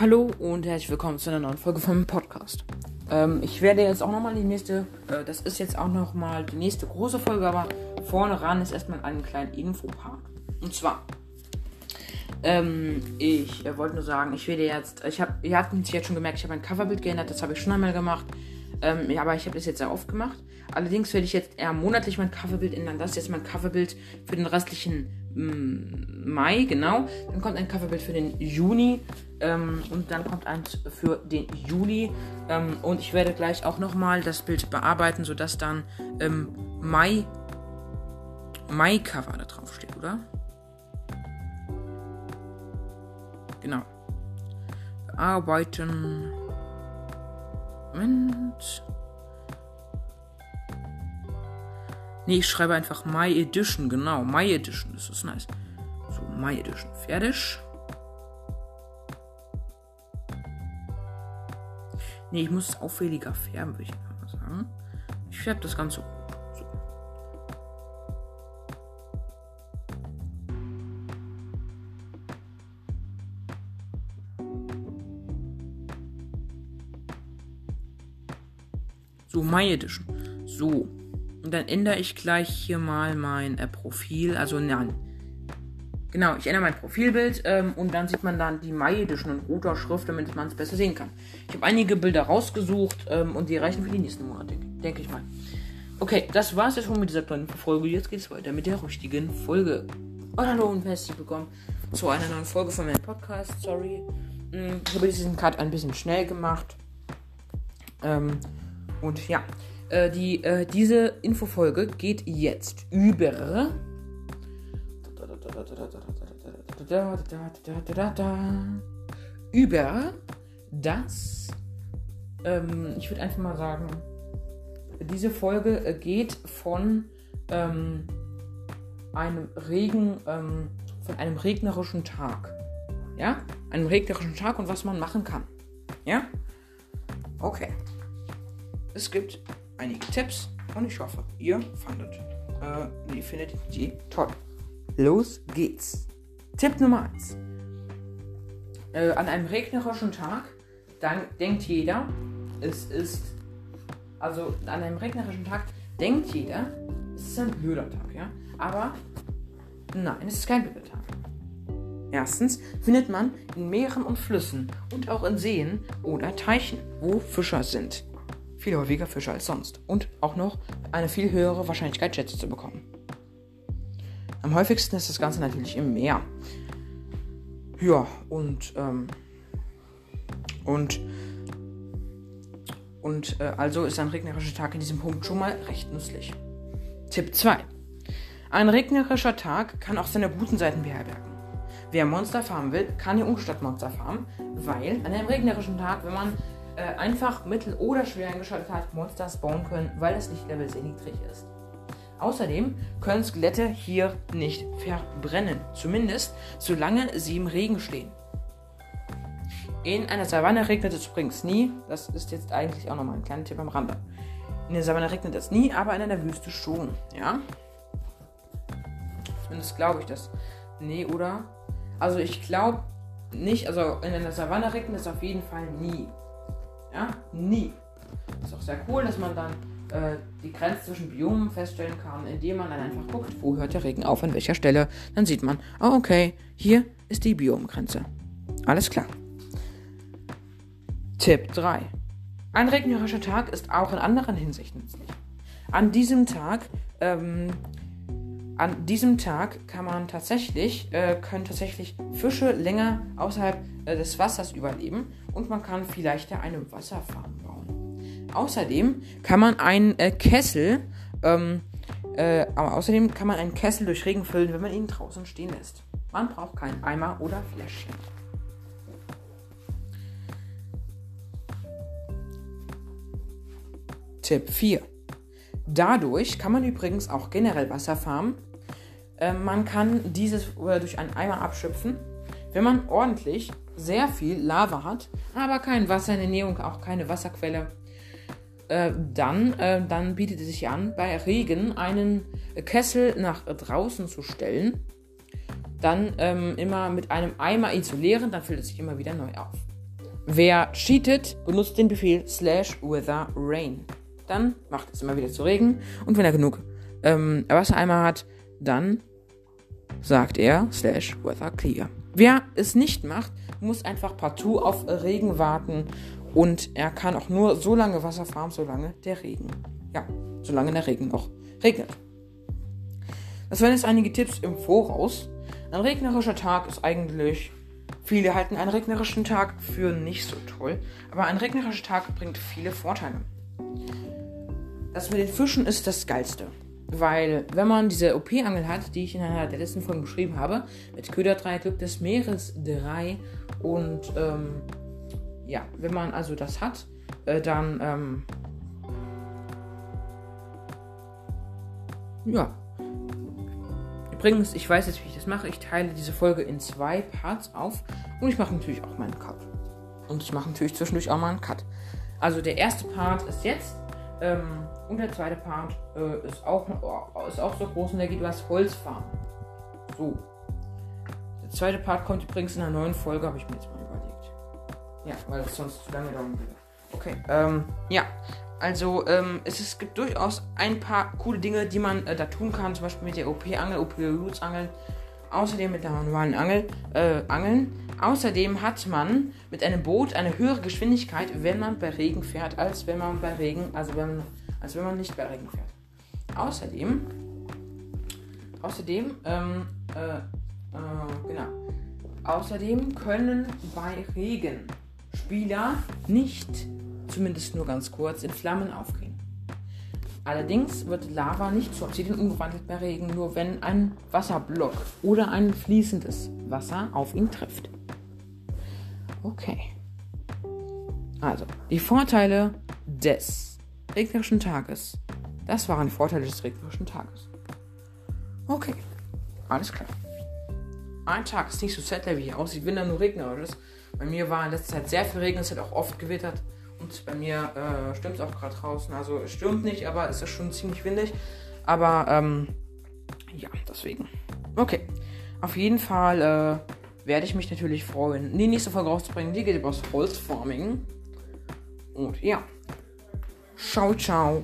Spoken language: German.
Hallo und herzlich willkommen zu einer neuen Folge vom Podcast. Ähm, ich werde jetzt auch nochmal die nächste, äh, das ist jetzt auch nochmal die nächste große Folge, aber vorne ran ist erstmal ein kleiner Infopart. Und zwar, ähm, ich äh, wollte nur sagen, ich werde jetzt, ich habe, ihr habt es jetzt schon gemerkt, ich habe ein Coverbild geändert, das habe ich schon einmal gemacht. Ähm, ja, aber ich habe das jetzt sehr oft gemacht. Allerdings werde ich jetzt eher monatlich mein Coverbild ändern. Das ist jetzt mein Coverbild für den restlichen mm, Mai, genau. Dann kommt ein Coverbild für den Juni ähm, und dann kommt eins für den Juli. Ähm, und ich werde gleich auch nochmal das Bild bearbeiten, sodass dann ähm, Mai, Mai-Cover da drauf steht, oder? Genau. Bearbeiten. Moment. Nee, ich schreibe einfach My Edition, genau. My Edition, das ist nice. So, My Edition, fertig. Nee, ich muss es auffälliger färben, würde ich mal sagen. Ich färbe das Ganze My Edition. So. Und dann ändere ich gleich hier mal mein äh, Profil. Also, nein. Genau, ich ändere mein Profilbild ähm, und dann sieht man dann die Mai Edition in roter Schrift, damit man es besser sehen kann. Ich habe einige Bilder rausgesucht ähm, und die reichen für die nächsten Monate, denke ich mal. Okay, das war es jetzt schon mit dieser kleinen Folge. Jetzt geht es weiter mit der richtigen Folge. Und hallo und herzlich willkommen zu einer neuen Folge von meinem Podcast. Sorry, hm, ich habe diesen Cut ein bisschen schnell gemacht. Ähm, und ja, äh, die, äh, diese Infofolge geht jetzt über über das, ähm, ich würde einfach mal sagen, diese Folge geht von ähm, einem Regen, ähm, von einem regnerischen Tag. Ja? Einem regnerischen Tag und was man machen kann. Ja? Okay. Es gibt einige Tipps und ich hoffe, ihr fandet, äh, ihr findet die toll. Los geht's. Tipp Nummer 1. Äh, an einem regnerischen Tag, dann denkt jeder, es ist. Also an einem regnerischen Tag denkt jeder, es ist ein blöder Tag, ja? Aber nein, es ist kein blöder Tag. Erstens findet man in Meeren und Flüssen und auch in Seen oder Teichen, wo Fischer sind. Viel häufiger Fischer als sonst. Und auch noch eine viel höhere Wahrscheinlichkeit, Schätze zu bekommen. Am häufigsten ist das Ganze natürlich im Meer. Ja, und, ähm, und, und äh, also ist ein regnerischer Tag in diesem Punkt schon mal recht nützlich. Tipp 2. Ein regnerischer Tag kann auch seine guten Seiten beherbergen. Wer Monster farmen will, kann hier Unstadt-Monster farmen, weil an einem regnerischen Tag, wenn man äh, einfach mittel- oder schwer eingeschaltet hat, Monster spawnen können, weil das Lichtlevel sehr niedrig ist. Außerdem können Skelette hier nicht verbrennen, zumindest solange sie im Regen stehen. In einer Savanne regnet es übrigens nie. Das ist jetzt eigentlich auch nochmal ein kleiner Tipp am Rande. In der Savanne regnet es nie, aber in einer Wüste schon. Ja? Zumindest glaube ich das. Nee, oder? Also ich glaube nicht, also in einer Savanne regnet es auf jeden Fall nie. Ja? Nie. Ist auch sehr cool, dass man dann äh, die Grenze zwischen Biomen feststellen kann, indem man dann einfach guckt, wo hört der Regen auf, an welcher Stelle. Dann sieht man, oh okay, hier ist die Biomgrenze. Alles klar. Tipp 3. Ein regnerischer Tag ist auch in anderen Hinsichten nützlich. An diesem Tag, ähm, an diesem Tag kann man tatsächlich, äh, können tatsächlich Fische länger außerhalb äh, des Wassers überleben und man kann vielleicht eine Wasserfarm bauen. Außerdem kann man einen äh, Kessel, ähm, äh, außerdem kann man einen Kessel durch Regen füllen, wenn man ihn draußen stehen lässt. Man braucht keinen Eimer oder Fläschchen. Tipp 4. Dadurch kann man übrigens auch generell Wasser farmen. Äh, man kann dieses äh, durch einen Eimer abschöpfen. Wenn man ordentlich sehr viel Lava hat, aber kein Wasser in der Nähe und auch keine Wasserquelle, äh, dann, äh, dann bietet es sich an, bei Regen einen Kessel nach draußen zu stellen. Dann ähm, immer mit einem Eimer ihn zu leeren, dann füllt es sich immer wieder neu auf. wer cheatet, benutzt den Befehl slash weather rain. Dann macht es immer wieder zu Regen und wenn er genug ähm, Wassereimer hat, dann sagt er slash weather clear. Wer es nicht macht, muss einfach partout auf Regen warten und er kann auch nur so lange Wasser farmen, solange der Regen, ja, solange der Regen noch regnet. Das waren jetzt einige Tipps im Voraus. Ein regnerischer Tag ist eigentlich, viele halten einen regnerischen Tag für nicht so toll, aber ein regnerischer Tag bringt viele Vorteile. Das mit den Fischen ist das Geilste. Weil, wenn man diese OP-Angel hat, die ich in einer der letzten Folgen beschrieben habe, mit Köder 3, Glück des Meeres 3 und ähm, ja, wenn man also das hat, äh, dann ähm, ja. Übrigens, ich weiß jetzt, wie ich das mache. Ich teile diese Folge in zwei Parts auf und ich mache natürlich auch meinen Cut. Und ich mache natürlich zwischendurch auch mal einen Cut. Also der erste Part ist jetzt ähm, und der zweite Part äh, ist, auch, oh, ist auch so groß und der geht über das Holzfarmen. So. Der zweite Part kommt übrigens in einer neuen Folge, habe ich mir jetzt mal überlegt. Ja, weil es sonst zu lange dauern würde. Okay, ähm, ja. Also, ähm, es, es gibt durchaus ein paar coole Dinge, die man äh, da tun kann. Zum Beispiel mit der OP-Angel, OP-Roots-Angel. Außerdem mit der manuellen Angel, äh, Angeln. Außerdem hat man mit einem Boot eine höhere Geschwindigkeit, wenn man bei Regen fährt, als wenn man bei Regen, also wenn, als wenn man nicht bei Regen fährt. Außerdem, außerdem, ähm, äh, äh, genau. Außerdem können bei Regen Spieler nicht, zumindest nur ganz kurz, in Flammen aufgehen. Allerdings wird Lava nicht zu Obsidian umgewandelt bei Regen, nur wenn ein Wasserblock oder ein fließendes Wasser auf ihn trifft. Okay. Also, die Vorteile des regnerischen Tages. Das waren die Vorteile des regnerischen Tages. Okay, alles klar. Ein Tag ist nicht so settler, wie hier aussieht, wenn er nur regnerisch ist. Bei mir war in letzter Zeit sehr viel Regen, es hat auch oft gewittert. Und bei mir äh, stürmt es auch gerade draußen. Also es stürmt nicht, aber es ist schon ziemlich windig. Aber ähm, ja, deswegen. Okay. Auf jeden Fall äh, werde ich mich natürlich freuen, die nächste Folge rauszubringen. Die geht über das Holzfarming. Und ja. Ciao, ciao.